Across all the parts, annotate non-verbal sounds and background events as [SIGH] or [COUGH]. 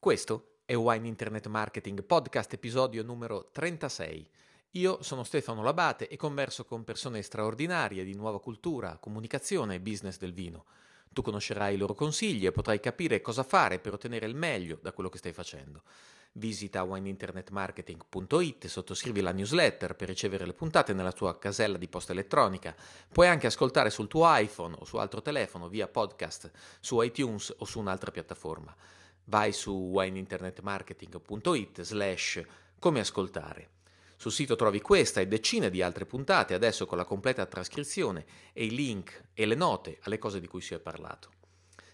Questo è Wine Internet Marketing Podcast, episodio numero 36. Io sono Stefano Labate e converso con persone straordinarie di nuova cultura, comunicazione e business del vino. Tu conoscerai i loro consigli e potrai capire cosa fare per ottenere il meglio da quello che stai facendo. Visita wineinternetmarketing.it e sottoscrivi la newsletter per ricevere le puntate nella tua casella di posta elettronica. Puoi anche ascoltare sul tuo iPhone o su altro telefono via podcast su iTunes o su un'altra piattaforma vai su wineinternetmarketing.it slash come ascoltare. Sul sito trovi questa e decine di altre puntate, adesso con la completa trascrizione e i link e le note alle cose di cui si è parlato.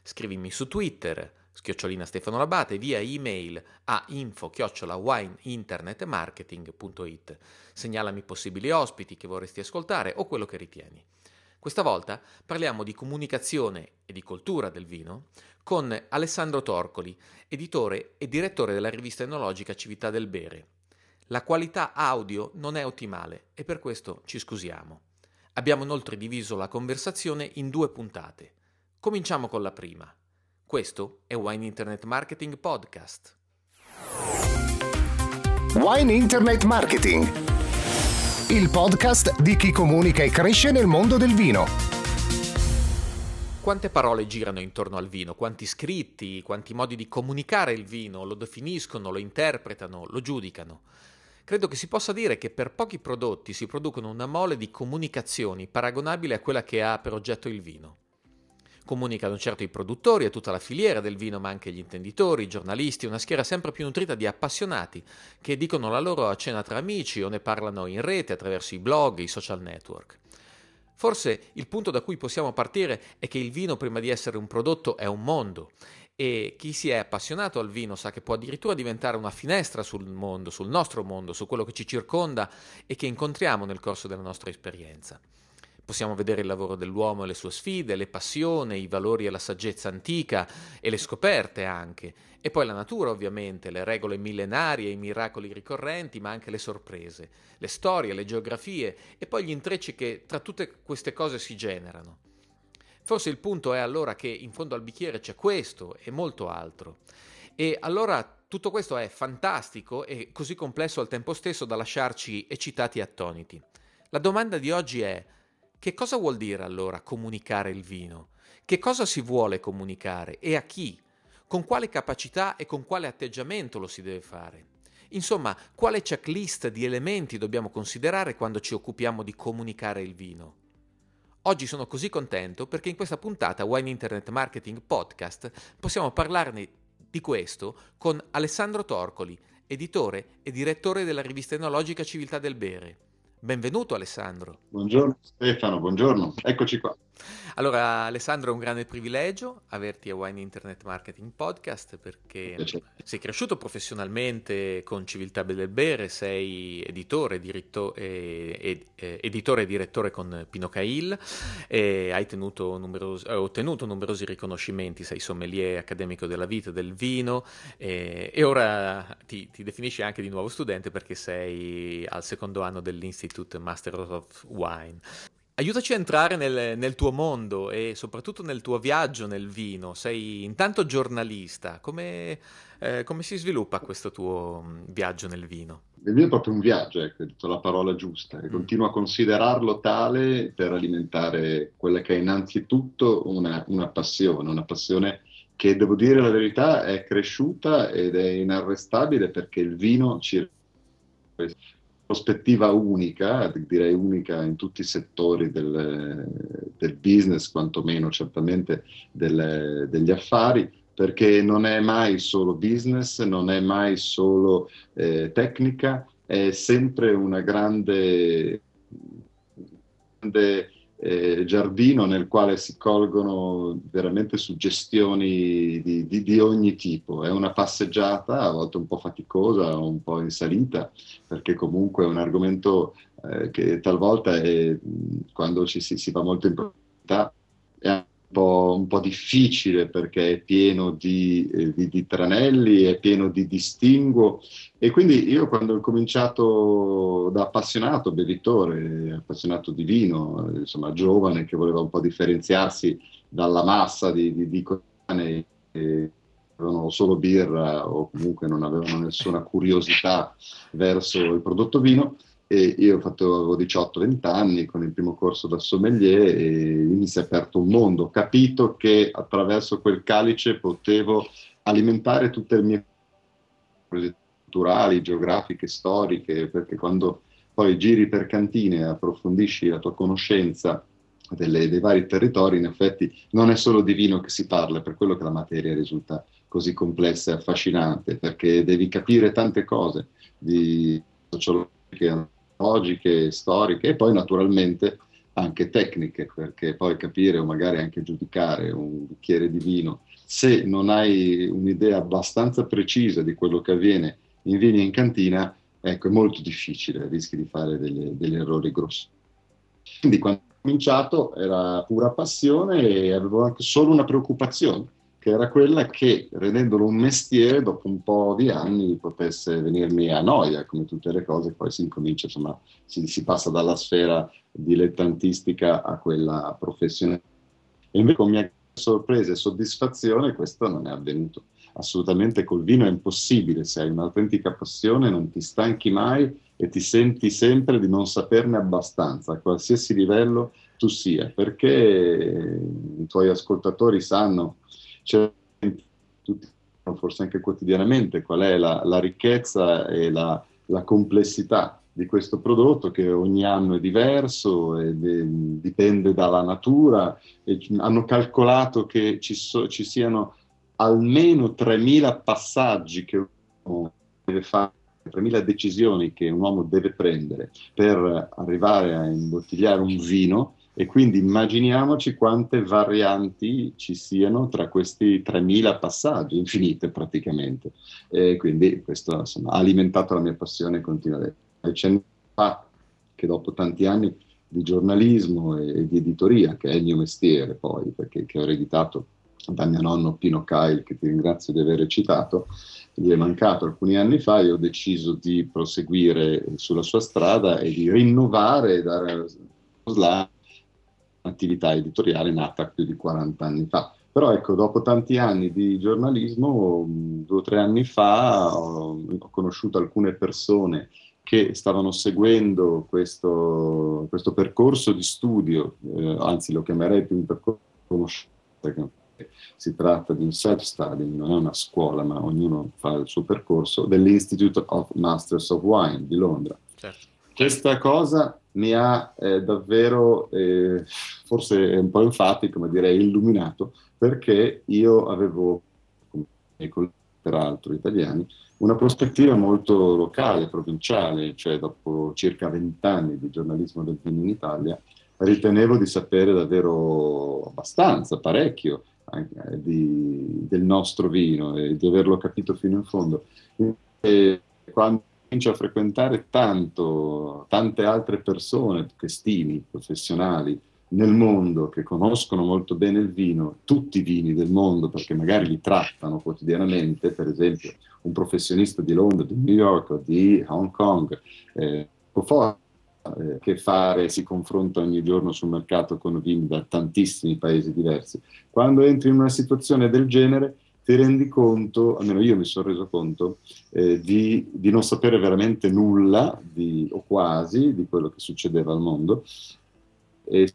Scrivimi su Twitter, schiocciolina Stefano Labate, via email a info-wineinternetmarketing.it. Segnalami possibili ospiti che vorresti ascoltare o quello che ritieni. Questa volta parliamo di comunicazione e di cultura del vino con Alessandro Torcoli, editore e direttore della rivista enologica Cività del Bere. La qualità audio non è ottimale e per questo ci scusiamo. Abbiamo inoltre diviso la conversazione in due puntate. Cominciamo con la prima. Questo è Wine Internet Marketing Podcast. Wine Internet Marketing, il podcast di chi comunica e cresce nel mondo del vino quante parole girano intorno al vino, quanti scritti, quanti modi di comunicare il vino, lo definiscono, lo interpretano, lo giudicano. Credo che si possa dire che per pochi prodotti si producono una mole di comunicazioni paragonabile a quella che ha per oggetto il vino. Comunicano certo i produttori e tutta la filiera del vino, ma anche gli intenditori, i giornalisti, una schiera sempre più nutrita di appassionati che dicono la loro a cena tra amici o ne parlano in rete attraverso i blog i social network. Forse il punto da cui possiamo partire è che il vino prima di essere un prodotto è un mondo e chi si è appassionato al vino sa che può addirittura diventare una finestra sul mondo, sul nostro mondo, su quello che ci circonda e che incontriamo nel corso della nostra esperienza. Possiamo vedere il lavoro dell'uomo e le sue sfide, le passioni, i valori e la saggezza antica e le scoperte anche. E poi la natura ovviamente, le regole millenarie, i miracoli ricorrenti, ma anche le sorprese, le storie, le geografie e poi gli intrecci che tra tutte queste cose si generano. Forse il punto è allora che in fondo al bicchiere c'è questo e molto altro. E allora tutto questo è fantastico e così complesso al tempo stesso da lasciarci eccitati e attoniti. La domanda di oggi è che cosa vuol dire allora comunicare il vino? Che cosa si vuole comunicare e a chi? Con quale capacità e con quale atteggiamento lo si deve fare? Insomma, quale checklist di elementi dobbiamo considerare quando ci occupiamo di comunicare il vino? Oggi sono così contento perché in questa puntata Wine Internet Marketing Podcast possiamo parlarne di questo con Alessandro Torcoli, editore e direttore della rivista enologica Civiltà del Bere. Benvenuto Alessandro. Buongiorno Stefano, buongiorno, eccoci qua. Allora, Alessandro, è un grande privilegio averti a Wine Internet Marketing Podcast perché sei cresciuto professionalmente con Civiltà del Bere, sei editore, diritto, eh, ed, eh, editore e direttore con Pino Cail, e hai numerosi, ottenuto numerosi riconoscimenti, sei sommelier accademico della vita del vino e, e ora ti, ti, definisci anche di nuovo studente perché sei al secondo anno dell'Institute Master of Wine. Aiutaci a entrare nel, nel, tuo mondo e soprattutto nel tuo viaggio nel vino. Sei intanto giornalista, come, eh, come si sviluppa questo tuo mm, viaggio nel vino? Il vino è proprio un viaggio, ecco, hai detto la parola giusta, e mm. continuo a considerarlo tale per alimentare quella che è innanzitutto una, una passione, una passione che devo dire la verità è cresciuta ed è inarrestabile perché il vino ci prospettiva unica, direi unica in tutti i settori del, del business, quantomeno certamente del, degli affari, perché non è mai solo business, non è mai solo eh, tecnica, è sempre una grande, grande eh, giardino nel quale si colgono veramente suggestioni di, di, di, ogni tipo. È una passeggiata, a volte un po' faticosa, un po' in salita, perché comunque è un argomento eh, che talvolta è, quando ci si, si va molto in profondità è po', un po' difficile perché è pieno di, eh, di, di, tranelli, è pieno di distinguo. E quindi io quando ho cominciato da appassionato bevitore, appassionato di vino, insomma giovane che voleva un po' differenziarsi dalla massa di, di, di e, avevano solo birra o comunque non avevano nessuna curiosità verso il prodotto vino e io ho fatto 18-20 anni con il primo corso da sommelier e mi si è aperto un mondo. Ho capito che attraverso quel calice potevo alimentare tutte le mie curiosità culturali, geografiche, storiche, perché quando poi giri per cantine e approfondisci la tua conoscenza delle, dei vari territori, in effetti non è solo di vino che si parla, per quello che la materia risulta così complessa e affascinante, perché devi capire tante cose di sociologiche, logiche, storiche e poi naturalmente anche tecniche, perché poi capire o magari anche giudicare un bicchiere di vino, se non hai un'idea abbastanza precisa di quello che avviene in vini e in cantina, ecco, è molto difficile, rischi di fare delle, degli errori grossi. Quindi quando ho cominciato era pura passione e avevo anche solo una preoccupazione, che era quella che rendendolo un mestiere, dopo un po' di anni potesse venirmi a noia, come tutte le cose, poi si incomincia, insomma, si, si passa dalla sfera dilettantistica a quella professionale. E invece con mia sorpresa e soddisfazione questo non è avvenuto. Assolutamente col vino è impossibile, se hai un'autentica passione non ti stanchi mai e ti senti sempre di non saperne abbastanza, a qualsiasi livello tu sia, perché i tuoi ascoltatori sanno tutti, forse anche quotidianamente, qual è la, la ricchezza e la, la, complessità di questo prodotto che ogni anno è diverso e de, dipende dalla natura. E hanno calcolato che ci, so, ci siano almeno 3.000 passaggi che uno deve fare 3.000 decisioni che un uomo deve prendere per arrivare a imbottigliare un vino e quindi immaginiamoci quante varianti ci siano tra questi 3.000 passaggi, infinite praticamente. E quindi questo insomma, ha alimentato la mia passione e continua essere. fa che dopo tanti anni di giornalismo e, di editoria, che è il mio mestiere poi, perché che ho ereditato da mio nonno Pino Kyle, che ti ringrazio di aver citato, gli è mancato alcuni anni fa e ho deciso di proseguire sulla sua strada e di rinnovare e dare slide attività editoriale nata più di 40 anni fa. Però ecco, dopo tanti anni di giornalismo, due o tre anni fa ho, ho conosciuto alcune persone che stavano seguendo questo, questo percorso di studio, eh, anzi lo chiamerei più un percorso di conoscenza, si tratta di un self-studying, non è una scuola, ma ognuno fa il suo percorso, dell'Institute of Masters of Wine di Londra. Certo. Questa cosa mi ha eh, davvero, eh, forse un po' enfatico, ma direi illuminato, perché io avevo, come i colleghi peraltro italiani, una prospettiva molto locale, provinciale, cioè dopo circa vent'anni di giornalismo del vino in Italia, ritenevo di sapere davvero abbastanza, parecchio, eh, di, del nostro vino e di averlo capito fino in fondo. E quando comincio a frequentare tanto, tante altre persone che stimi, professionali, nel mondo che conoscono molto bene il vino, tutti i vini del mondo, perché magari li trattano quotidianamente, per esempio un professionista di Londra, di New York di Hong Kong, eh, eh, che fare, si confronta ogni giorno sul mercato con vini da tantissimi paesi diversi. Quando entri in una situazione del genere, ti rendi conto, almeno io mi sono reso conto, eh, di, di, non sapere veramente nulla, di, o quasi, di quello che succedeva al mondo, e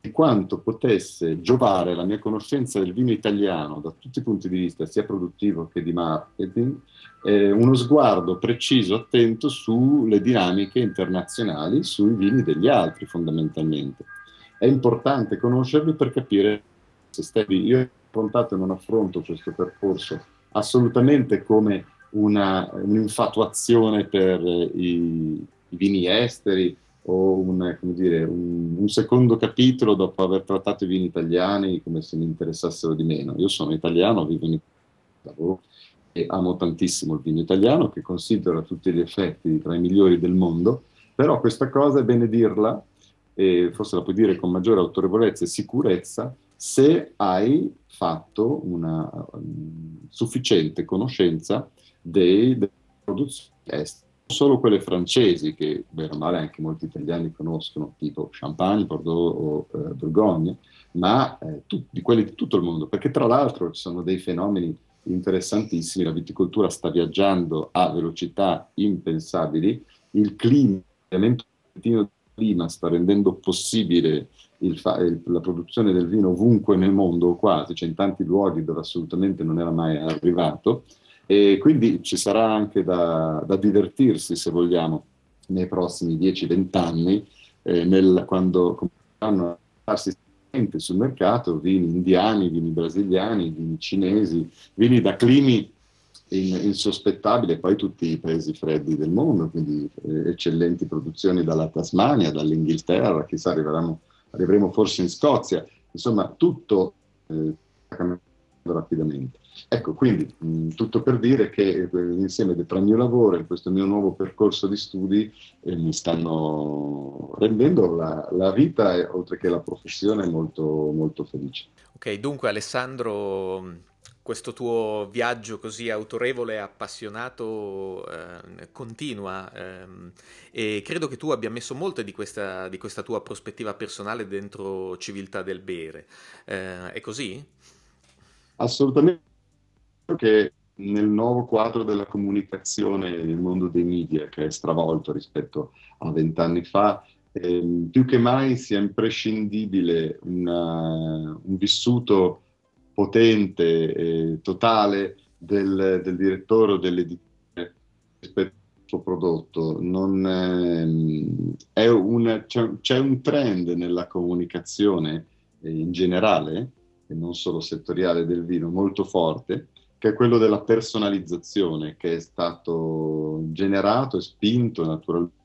di quanto potesse giovare la mia conoscenza del vino italiano da tutti i punti di vista, sia produttivo che di marketing, eh, uno sguardo preciso, attento sulle dinamiche internazionali, sui vini degli altri fondamentalmente. È importante conoscerli per capire se stai... Io affrontato e non affronto questo percorso assolutamente come una, un'infatuazione per i, i vini esteri o un, dire, un, un, secondo capitolo dopo aver trattato i vini italiani come se mi interessassero di meno. Io sono italiano, vivo in Italia e amo tantissimo il vino italiano che considero a tutti gli effetti tra i migliori del mondo, però questa cosa è bene dirla e forse la puoi dire con maggiore autorevolezza e sicurezza se hai fatto una um, sufficiente conoscenza dei, delle produzioni estere, non solo quelle francesi che bene o male anche molti italiani conoscono, tipo Champagne, Bordeaux o eh, Bourgogne, ma eh, tu, di quelli di tutto il mondo, perché tra l'altro ci sono dei fenomeni interessantissimi. La viticoltura sta viaggiando a velocità impensabili, il clima, il clima sta rendendo possibile il fa- il, la produzione del vino ovunque nel mondo, quasi, cioè in tanti luoghi dove assolutamente non era mai arrivato. E quindi ci sarà anche da, da divertirsi, se vogliamo, nei prossimi 10-20 anni, eh, nel, quando cominceranno a farsi sul mercato vini indiani, vini brasiliani, vini cinesi, vini da climi in, insospettabili poi tutti i paesi freddi del mondo, quindi eh, eccellenti produzioni dalla Tasmania, dall'Inghilterra, chissà arriveranno, arriveremo forse in Scozia, insomma tutto eh, cambiando rapidamente. Ecco, quindi mh, tutto per dire che eh, insieme tra il mio lavoro e questo mio nuovo percorso di studi eh, mi stanno rendendo la, la vita, e, oltre che la professione, molto, molto felice. Ok, dunque Alessandro, questo tuo viaggio così autorevole e appassionato eh, continua ehm, e credo che tu abbia messo molte di questa, di questa tua prospettiva personale dentro Civiltà del Bere. Eh, è così? Assolutamente che nel nuovo quadro della comunicazione nel mondo dei media, che è stravolto rispetto a vent'anni fa, eh, più che mai sia imprescindibile una, un vissuto potente e totale del, del direttore o dell'editore rispetto al suo prodotto. Non, eh, una, c'è, c'è, un trend nella comunicazione eh, in generale, e non solo settoriale del vino, molto forte, che è quello della personalizzazione, che è stato generato e spinto naturalmente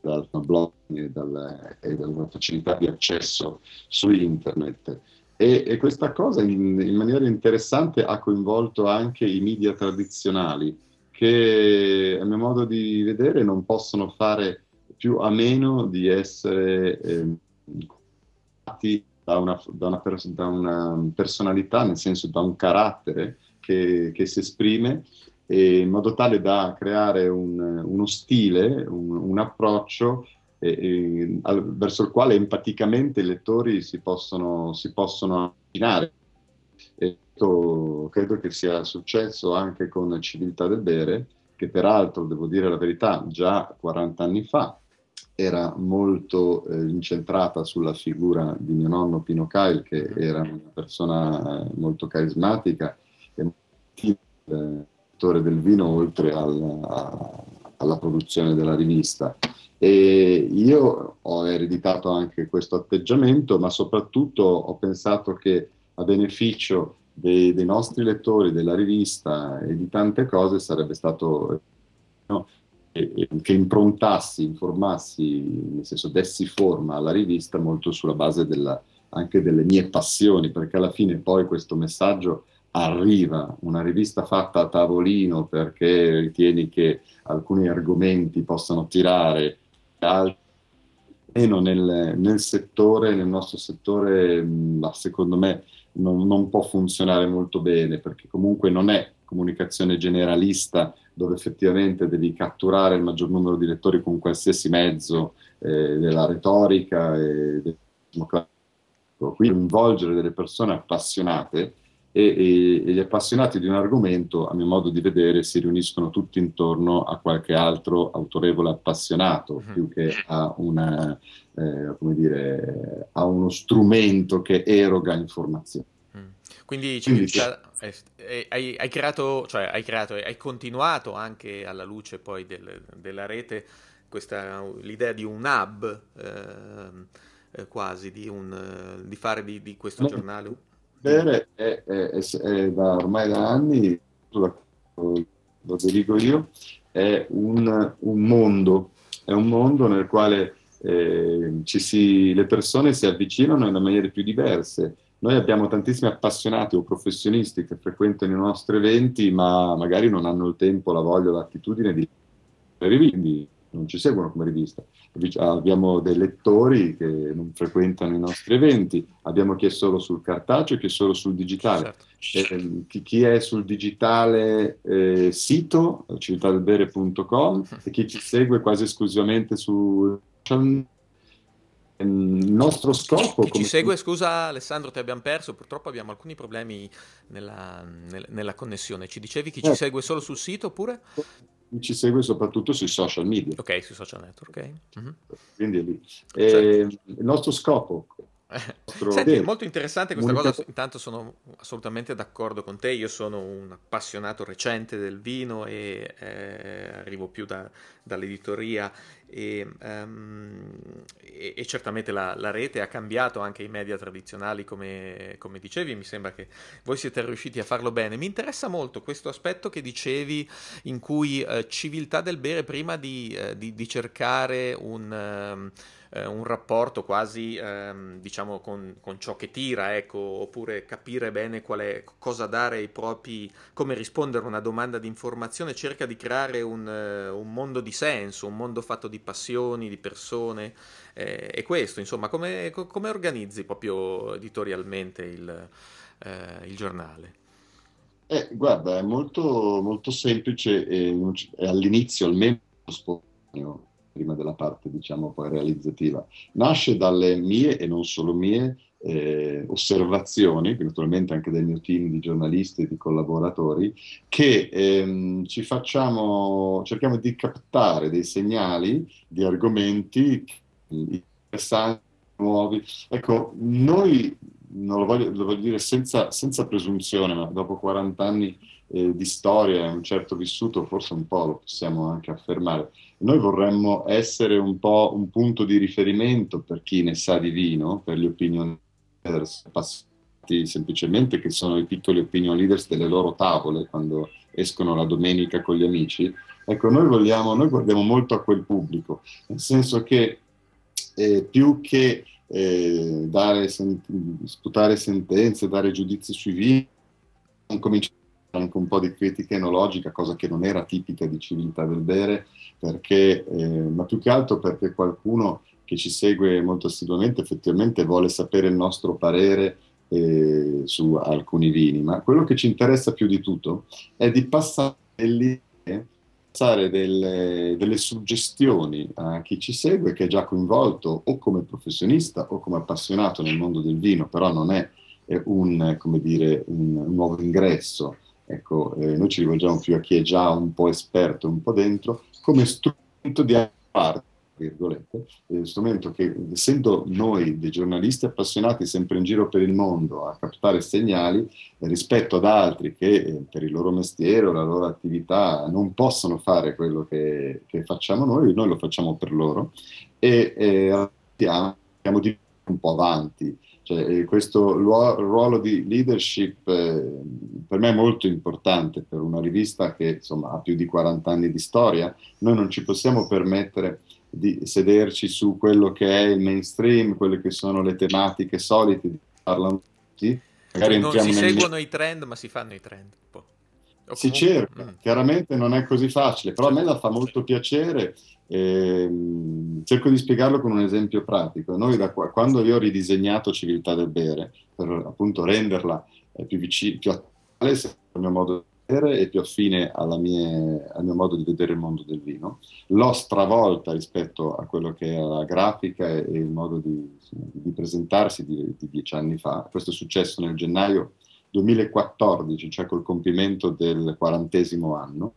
dal blog e, dal, e dalla facilità di accesso su internet. E, e questa cosa in, in, maniera interessante ha coinvolto anche i media tradizionali, che a mio modo di vedere non possono fare più a meno di essere eh, da una, da, pers- da una personalità, nel senso da un carattere che, che si esprime in modo tale da creare un, uno stile, un, un approccio eh, eh, al, verso il quale empaticamente i lettori si possono, si possono avvicinare. E to, credo che sia successo anche con Civiltà del Bere, che peraltro, devo dire la verità, già 40 anni fa era molto eh, incentrata sulla figura di mio nonno Pino Cail, che era una persona eh, molto carismatica settore del vino oltre al, a, alla produzione della rivista. E io ho ereditato anche questo atteggiamento, ma soprattutto ho pensato che a beneficio dei, dei nostri lettori della rivista e di tante cose sarebbe stato no, che improntassi, informassi, nel senso dessi forma alla rivista molto sulla base della, anche delle mie passioni, perché alla fine poi questo messaggio arriva. Una rivista fatta a tavolino perché ritieni che alcuni argomenti possano tirare, altri meno nel, nel settore, nel nostro settore, secondo me non, non, può funzionare molto bene perché comunque non è comunicazione generalista dove effettivamente devi catturare il maggior numero di lettori con qualsiasi mezzo eh, della retorica e del quindi coinvolgere delle persone appassionate e, e, e, gli appassionati di un argomento, a mio modo di vedere, si riuniscono tutti intorno a qualche altro autorevole appassionato, uh-huh. più che a, una, eh, dire, a, uno strumento che eroga informazioni. Mm. Quindi, Quindi eh, hai, hai, creato, cioè hai creato, hai continuato anche alla luce poi del, della rete questa, l'idea di un hub ehm, eh, quasi, di, un, di fare di, di questo no. giornale bere è, è, è, da ormai da anni, lo dirigo io, è un, un, mondo, è un mondo nel quale eh, si, le persone si avvicinano in maniere più diverse. Noi abbiamo tantissimi appassionati o professionisti che frequentano i nostri eventi, ma magari non hanno il tempo, la voglia, l'attitudine di quindi non ci seguono come rivista. Abbiamo dei lettori che non frequentano i nostri eventi, abbiamo chi è solo sul cartaceo chi è solo sul digitale. Certo. Eh, chi, chi, è sul digitale eh, sito, civitalbere.com, e chi ci segue quasi esclusivamente su social Ehm, il nostro scopo... Chi ci segue, scusa Alessandro, ti abbiamo perso, purtroppo abbiamo alcuni problemi nella, nel, nella connessione. Ci dicevi chi ci eh. segue solo sul sito oppure? Ci segue soprattutto sui social media. Ok, sui social network, ok. Mm-hmm. Quindi è lì. Certo. Eh, il nostro scopo Senti, è molto interessante questa cosa, intanto sono assolutamente d'accordo con te, io sono un appassionato recente del vino e eh, arrivo più da, dall'editoria e, um, e, e certamente la, la, rete ha cambiato anche i media tradizionali come, come, dicevi, mi sembra che voi siete riusciti a farlo bene. Mi interessa molto questo aspetto che dicevi in cui eh, civiltà del bere prima di, eh, di, di cercare un... Uh, eh, un rapporto quasi ehm, diciamo con, con, ciò che tira, ecco, oppure capire bene è, cosa dare ai propri, come rispondere a una domanda di informazione, cerca di creare un, uh, un mondo di senso, un mondo fatto di passioni, di persone. Eh, e questo, insomma, come, come, organizzi proprio editorialmente il, eh, il giornale? Eh, guarda, è molto, molto semplice e all'inizio almeno spontaneo prima della parte diciamo poi realizzativa. Nasce dalle mie e non solo mie eh, osservazioni, naturalmente anche del mio team di giornalisti e di collaboratori, che ehm, ci facciamo, cerchiamo di captare dei segnali di argomenti interessanti, nuovi. Ecco, noi, non lo voglio, lo voglio dire senza, senza presunzione, ma dopo 40 anni eh, di storia un certo vissuto, forse un po' lo possiamo anche affermare. Noi vorremmo essere un po' un punto di riferimento per chi ne sa di vino, per gli opinion leaders passati semplicemente che sono i piccoli opinion leaders delle loro tavole quando escono la domenica con gli amici. Ecco, noi vogliamo, noi guardiamo molto a quel pubblico, nel senso che eh, più che eh, dare, sen- sputare sentenze, dare giudizi sui vini, cominciamo anche un po' di critica enologica, cosa che non era tipica di civiltà del bere, perché, eh, ma più che altro perché qualcuno che ci segue molto assiduamente effettivamente vuole sapere il nostro parere eh, su alcuni vini, ma quello che ci interessa più di tutto è di passare delle, delle, delle suggestioni a chi ci segue che è già coinvolto o come professionista o come appassionato nel mondo del vino, però non è un, dire, un nuovo ingresso Ecco, eh, noi ci rivolgiamo più a chi è già un po' esperto, un po' dentro, come strumento di parte, virgolette, eh, strumento che, essendo noi dei giornalisti appassionati sempre in giro per il mondo a captare segnali, eh, rispetto ad altri che eh, per il loro mestiere o la loro attività non possono fare quello che, che facciamo noi, noi lo facciamo per loro e eh, siamo di un po' avanti cioè, questo ruolo di leadership eh, per me è molto importante per una rivista che insomma, ha più di 40 anni di storia. Noi non ci possiamo permettere di sederci su quello che è il mainstream, quelle che sono le tematiche solite di parlano tutti. Magari non si seguono i trend, ma si fanno i trend. Comunque... Si cerca, mm. chiaramente non è così facile, però a me la fa molto piacere e, ehm, cerco di spiegarlo con un esempio pratico. Noi da qua, quando io ho ridisegnato Civiltà del Bere, per appunto renderla più, vicina, più attuale al mio modo di vedere e più affine mie, al mio modo di vedere il mondo del vino, l'ho stravolta rispetto a quello che era la grafica e, e il modo di, di presentarsi di, di, dieci anni fa. Questo è successo nel gennaio 2014, cioè col compimento del quarantesimo anno.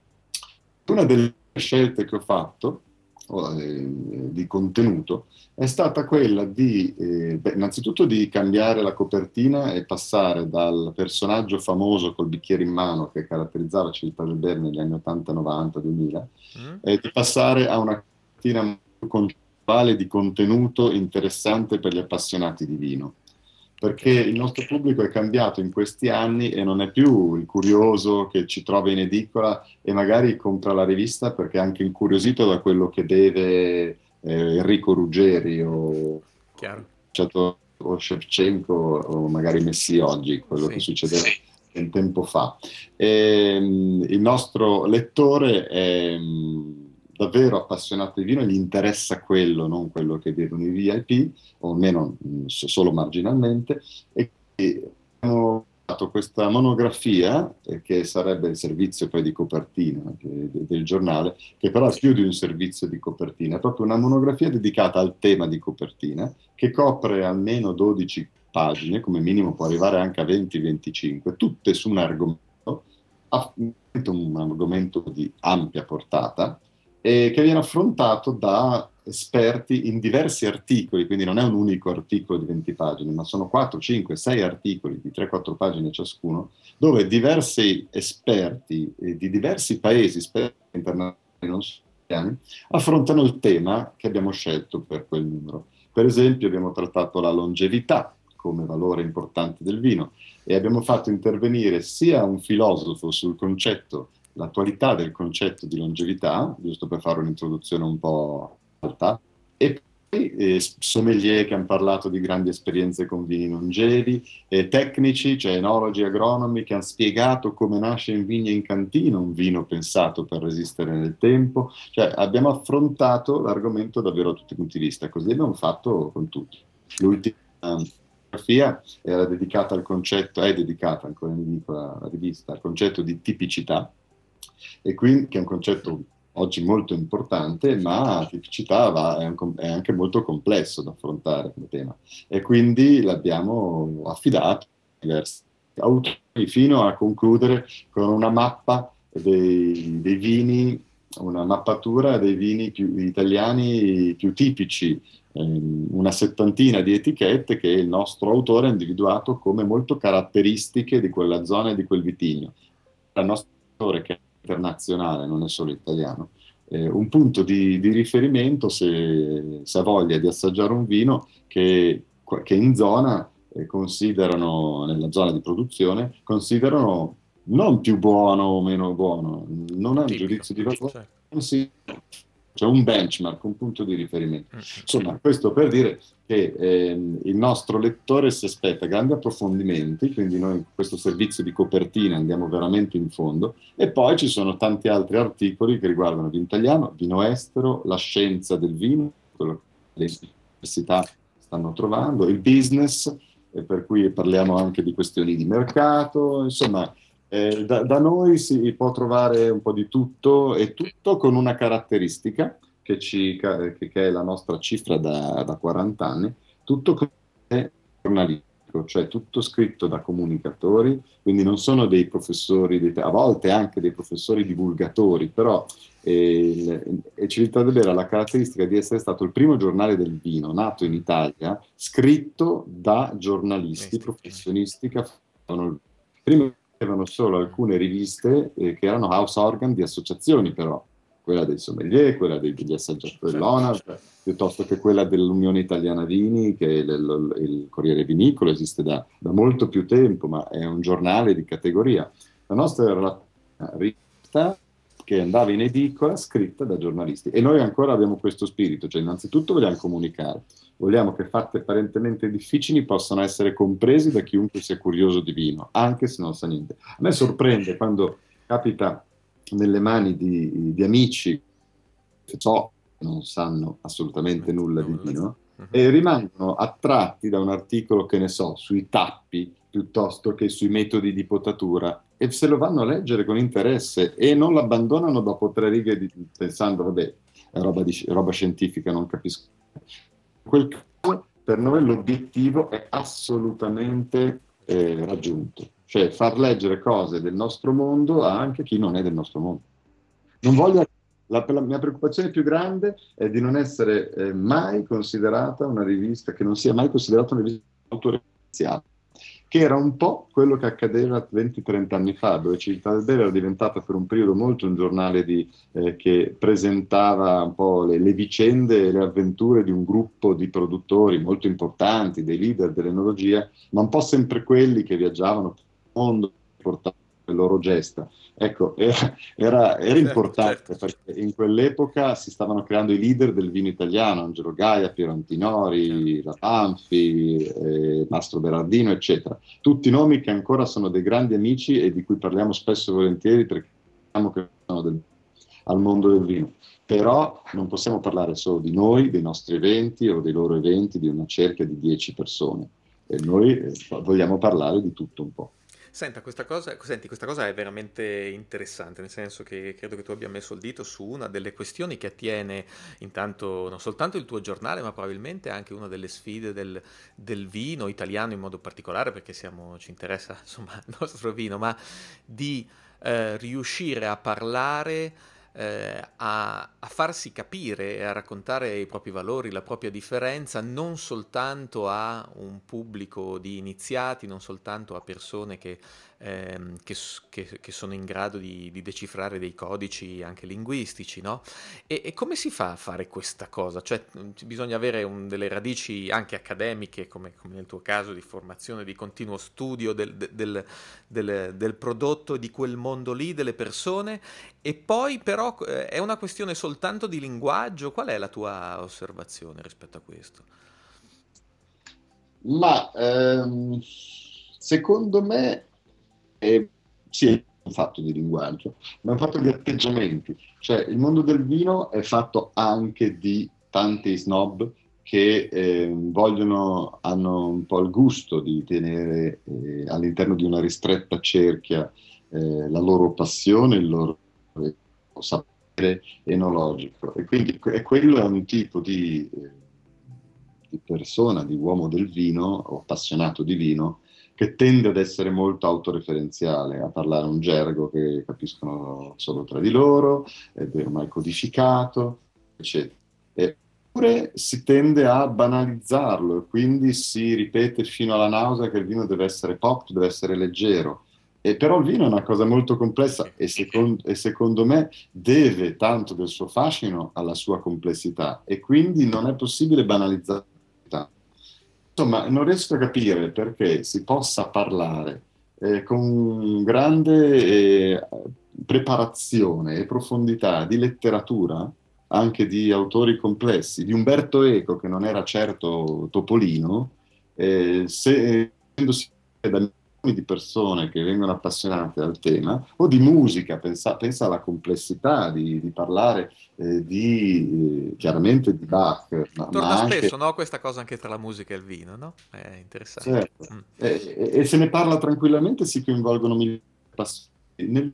Una delle scelte che ho fatto eh, di contenuto è stata quella di, eh, beh, innanzitutto di cambiare la copertina e passare dal personaggio famoso col bicchiere in mano che caratterizzava Civiltà del Berne negli anni 80, 90, 2000, mm. e di passare a una copertina concettuale di contenuto interessante per gli appassionati di vino perché il nostro pubblico è cambiato in questi anni e non è più il curioso che ci trova in edicola e magari compra la rivista perché è anche incuriosito da quello che deve eh, Enrico Ruggeri o, certo, o Shevchenko o magari Messi oggi, quello sì. che succedeva sì. un tempo fa. E, ehm, il nostro lettore è davvero appassionato di vino gli interessa quello, non quello che vedono i VIP, o almeno mh, solo marginalmente, e abbiamo affrontato questa monografia, eh, che sarebbe il servizio poi di copertina che, del giornale, che però è più di un servizio di copertina, è proprio una monografia dedicata al tema di copertina, che copre almeno 12 pagine, come minimo può arrivare anche a 20-25, tutte su un argomento, un argomento di ampia portata, e che viene affrontato da esperti in diversi articoli, quindi non è un unico articolo di 20 pagine, ma sono 4, 5, 6 articoli di 3-4 pagine ciascuno, dove diversi esperti di diversi paesi, esperti internazionali non italiani, affrontano il tema che abbiamo scelto per quel numero. Per esempio abbiamo trattato la longevità come valore importante del vino e abbiamo fatto intervenire sia un filosofo sul concetto, l'attualità del concetto di longevità, giusto per fare un'introduzione un po' alta, e poi eh, sommelier che hanno parlato di grandi esperienze con vini longevi, e tecnici, cioè enologi, agronomi, che hanno spiegato come nasce in vigna in cantina un vino pensato per resistere nel tempo. Cioè abbiamo affrontato l'argomento davvero a tutti i punti di vista, così abbiamo fatto con tutti. L'ultima fotografia era dedicata al concetto, è dedicata, ancora mi dico la, la rivista, al concetto di tipicità, e quindi che è un concetto oggi molto importante, ma la tipicità va, è, un, è, anche molto complesso da affrontare come tema. E quindi l'abbiamo affidato a diversi autori fino a concludere con una mappa dei, dei vini, una mappatura dei vini più, italiani più tipici, ehm, una settantina di etichette che il nostro autore ha individuato come molto caratteristiche di quella zona e di quel vitigno. Il nostro autore che internazionale, non è solo italiano, eh, un punto di, di riferimento se, se, ha voglia di assaggiare un vino che, che in zona eh, considerano, nella zona di produzione, considerano non più buono o meno buono, non è un giudizio di valore, certo cioè un benchmark, un punto di riferimento. Mm, Insomma, questo per dire che ehm, il nostro lettore si aspetta grandi approfondimenti, quindi noi in questo servizio di copertina andiamo veramente in fondo, e poi ci sono tanti altri articoli che riguardano vino italiano, vino estero, la scienza del vino, quello che le università stanno trovando, il business, per cui parliamo anche di questioni di mercato, insomma eh, da, da, noi si può trovare un po' di tutto e tutto con una caratteristica che, ci, che, è la nostra cifra da, da 40 anni, tutto è giornalistico, cioè tutto scritto da comunicatori, quindi non sono dei professori, a volte anche dei professori divulgatori, però eh, del Bere ha la caratteristica di essere stato il primo giornale del vino nato in Italia, scritto da giornalisti professionisti che fanno il primo avevano solo alcune riviste eh, che erano house organ di associazioni però, quella dei sommelier, quella degli assaggiatori dell'ONAR, piuttosto che quella dell'Unione Italiana Vini, che è il, il Corriere Vinicolo, esiste da, da, molto più tempo, ma è un giornale di categoria. La nostra era la rivista che andava in edicola scritta da giornalisti e noi ancora abbiamo questo spirito, cioè innanzitutto vogliamo comunicare, vogliamo che fatti apparentemente difficili possano essere compresi da chiunque sia curioso di vino, anche se non sa niente. A me sorprende quando capita nelle mani di, di amici che so non sanno assolutamente nulla di vino e rimangono attratti da un articolo che ne so sui tappi piuttosto che sui metodi di potatura e se lo vanno a leggere con interesse e non l'abbandonano dopo tre righe di, pensando vabbè è roba, di, roba scientifica non capisco quel caso per noi l'obiettivo è assolutamente eh, raggiunto, cioè far leggere cose del nostro mondo anche chi non è del nostro mondo. Non voglio, la, la mia preoccupazione più grande è di non essere eh, mai considerata una rivista, che non sia mai considerata una rivista autoreferenziale che era un po' quello che accadeva 20-30 anni fa, dove Civiltà del Bere era diventata per un periodo molto un giornale di, eh, che presentava un po' le, le, vicende e le avventure di un gruppo di produttori molto importanti, dei leader dell'enologia, ma un po' sempre quelli che viaggiavano per il mondo, portavano loro gesta. Ecco, era, era, era certo, importante certo. perché in quell'epoca si stavano creando i leader del vino italiano, Angelo Gaia, Piero Antinori, certo. La Panfi, eh, Mastro Berardino, eccetera. Tutti nomi che ancora sono dei grandi amici e di cui parliamo spesso e volentieri perché sappiamo che sono del, al mondo del vino. Però non possiamo parlare solo di noi, dei nostri eventi o dei loro eventi, di una cerchia di dieci persone. E noi eh, vogliamo parlare di tutto un po'. Senta, questa cosa, senti, questa cosa è veramente interessante, nel senso che credo che tu abbia messo il dito su una delle questioni che attiene intanto non soltanto il tuo giornale, ma probabilmente anche una delle sfide del, del vino italiano in modo particolare, perché siamo, ci interessa [LAUGHS] insomma il nostro vino, ma di eh, riuscire a parlare eh, a, a, farsi capire e a raccontare i propri valori, la propria differenza, non soltanto a un pubblico di iniziati, non soltanto a persone che ehm, che, che, che, sono in grado di, di, decifrare dei codici anche linguistici, no? E, e, come si fa a fare questa cosa? Cioè, bisogna avere un, delle radici anche accademiche, come, come, nel tuo caso, di formazione, di continuo studio del, del, del, del prodotto, di quel mondo lì, delle persone, e poi però eh, è una questione soltanto di linguaggio? Qual è la tua osservazione rispetto a questo? Ma ehm, secondo me e sì, è un fatto di linguaggio, ma è un fatto di atteggiamenti. Cioè, il mondo del vino è fatto anche di tanti snob che eh, vogliono, hanno un po' il gusto di tenere eh, all'interno di una ristretta cerchia eh, la loro passione, il loro sapere enologico. E quindi e quello è un tipo di, eh, di persona, di uomo del vino o appassionato di vino che tende ad essere molto autoreferenziale, a parlare un gergo che capiscono solo tra di loro, ed è ormai codificato, eccetera. Eppure si tende a banalizzarlo e quindi si ripete fino alla nausea che il vino deve essere pop, deve essere leggero. E però il vino è una cosa molto complessa e secondo, e secondo me deve tanto del suo fascino alla sua complessità e quindi non è possibile banalizzare Insomma, non riesco a capire perché si possa parlare eh, con grande eh, preparazione e profondità di letteratura, anche di autori complessi, di Umberto Eco, che non era certo Topolino, eh, se, da di persone che vengono appassionate al tema, o di musica, pensa, pensa alla complessità di, di parlare eh, di, eh, chiaramente di Bach. Ma, Torna ma anche... spesso no? questa cosa anche tra la musica e il vino, no? È interessante. Certo. Mm. E, e, e, se ne parla tranquillamente si coinvolgono di passioni. Nel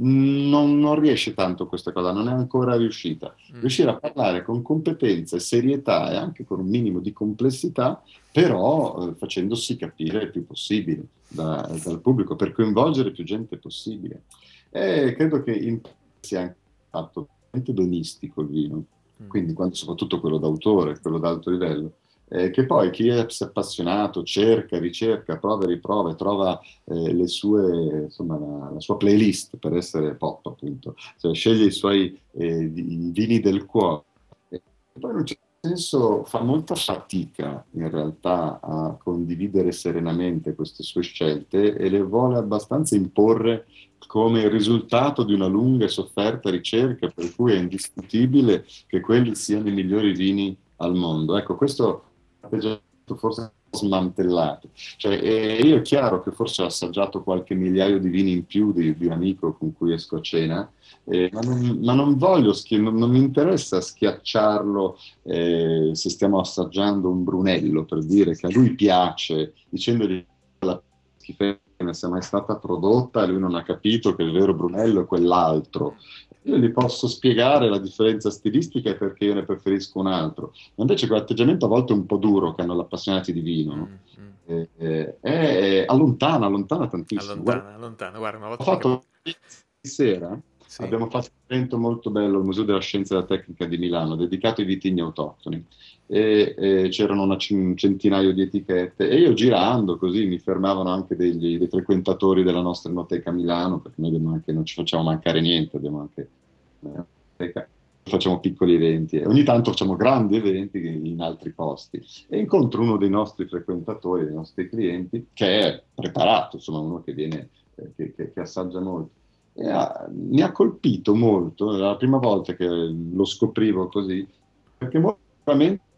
non, non, riesce tanto questa cosa, non è ancora riuscita. Mm. Riuscire a parlare con competenza e serietà e anche con un minimo di complessità, però eh, facendosi capire il più possibile da, dal pubblico per coinvolgere più gente possibile. E credo che in, sia anche fatto donistico il vino, mm. quindi quando, soprattutto quello d'autore, quello d'alto livello eh, che poi chi è appassionato cerca, ricerca, prova e riprova e trova eh, sue, insomma, la, la, sua playlist per essere pop, appunto, cioè, sceglie i suoi eh, vini del cuore. E poi in un certo senso fa molta fatica in realtà a condividere serenamente queste sue scelte e le vuole abbastanza imporre come risultato di una lunga e sofferta ricerca, per cui è indiscutibile che quelli siano i migliori vini al mondo. Ecco, questo atteggiamento forse smantellato. Cioè, io è chiaro che forse ho assaggiato qualche migliaio di vini in più di, di un amico con cui esco a cena, eh, ma, non, ma, non, voglio, schi- non, non, mi interessa schiacciarlo eh, se stiamo assaggiando un Brunello, per dire che a lui piace, dicendogli la schifezza ne sia mai stata prodotta e lui non ha capito che il vero Brunello è quell'altro io gli posso spiegare la differenza stilistica e perché io ne preferisco un altro. Ma invece quell'atteggiamento a volte un po' duro che hanno gli appassionati di vino, no? mm-hmm. eh, eh, è, allontana, allontana tantissimo. Allontana, guarda, allontana. Guarda, una volta ho fatto che... sera, sì. abbiamo fatto un evento molto bello al Museo della Scienza e della Tecnica di Milano, dedicato ai vitigni autoctoni. E, e c'erano una un centinaio di etichette e io girando così mi fermavano anche degli, dei frequentatori della nostra enoteca Milano perché noi anche, non ci facciamo mancare niente, abbiamo anche facciamo piccoli eventi e ogni tanto facciamo grandi eventi in altri posti e incontro uno dei nostri frequentatori, dei nostri clienti che è preparato, insomma uno che viene, eh, che, che, che, assaggia molto. Ha, mi ha colpito molto, la prima volta che lo scoprivo così, perché molto ho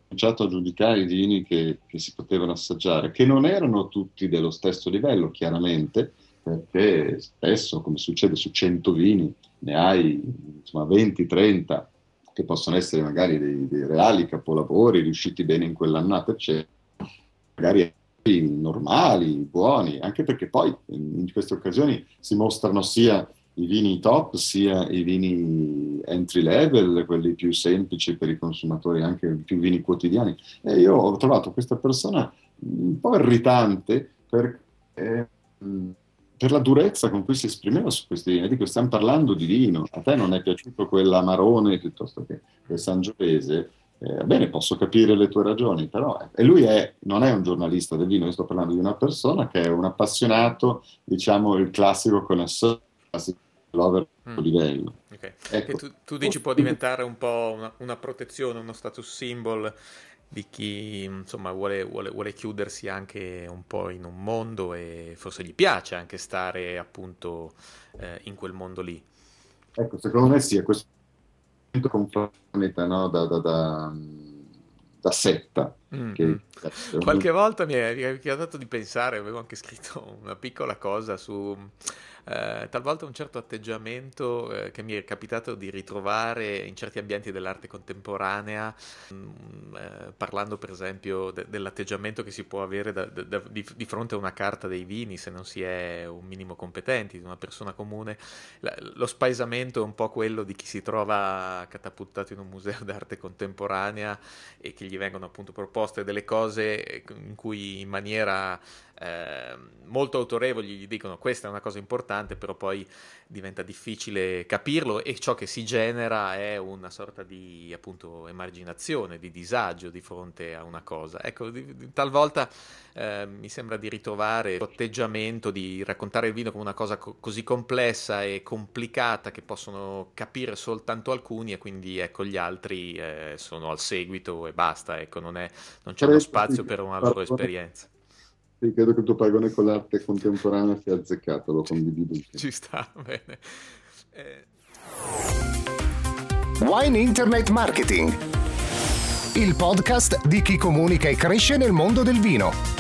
cominciato a giudicare i vini che, che si potevano assaggiare, che non erano tutti dello stesso livello, chiaramente, perché spesso, come succede su 100 vini, ne hai insomma, 20-30 che possono essere magari dei, dei, reali capolavori riusciti bene in quell'annata, eccetera. Magari normali, buoni, anche perché poi in queste occasioni si mostrano sia i vini top sia i vini entry level, quelli più semplici per i consumatori, anche più vini quotidiani. E io ho trovato questa persona un po' irritante per, eh, per la durezza con cui si esprimeva su questi vini. Dico, stiamo parlando di vino, a te non è piaciuto quell'amarone piuttosto che il sangiovese, eh, bene, posso capire le tue ragioni, però e lui è, non è un giornalista del vino, io sto parlando di una persona che è un appassionato, diciamo il classico connoisseur, lover mm. livello. Okay. Ecco. Tu, tu, dici può diventare un po' una, una, protezione, uno status symbol di chi insomma vuole, vuole, vuole, chiudersi anche un po' in un mondo e forse gli piace anche stare appunto eh, in quel mondo lì. Ecco, secondo me sì, è questo confronta no? da, da, da, da, setta. Mm-hmm. Che, mm. Qualche volta mi è, mi è dato di pensare, avevo anche scritto [LAUGHS] una piccola cosa su eh, talvolta un certo atteggiamento eh, che mi è capitato di ritrovare in certi ambienti dell'arte contemporanea, mh, mm, eh, parlando per esempio de- dell'atteggiamento che si può avere da, da, da, di, di, fronte a una carta dei vini se non si è un minimo competenti, di una persona comune. La, lo spaesamento è un po' quello di chi si trova catapultato in un museo [LAUGHS] d'arte contemporanea e che gli vengono appunto proposte delle cose in cui in maniera eh, molto autorevoli gli dicono questa è una cosa importante, però poi diventa difficile capirlo e ciò che si genera è una sorta di appunto emarginazione, di disagio di fronte a una cosa. Ecco, di, di, talvolta eh, mi sembra di ritrovare l'atteggiamento di raccontare il vino come una cosa co- così complessa e complicata che possono capire soltanto alcuni e quindi ecco gli altri eh, sono al seguito e basta, ecco, non, è, non c'è uno spazio per una loro esperienza. Sì, credo che il tuo paragone con l'arte contemporanea sia azzeccato, lo condivido. Ci sta, [LAUGHS] bene. Eh... Wine Internet Marketing, il podcast di chi comunica e cresce nel mondo del vino.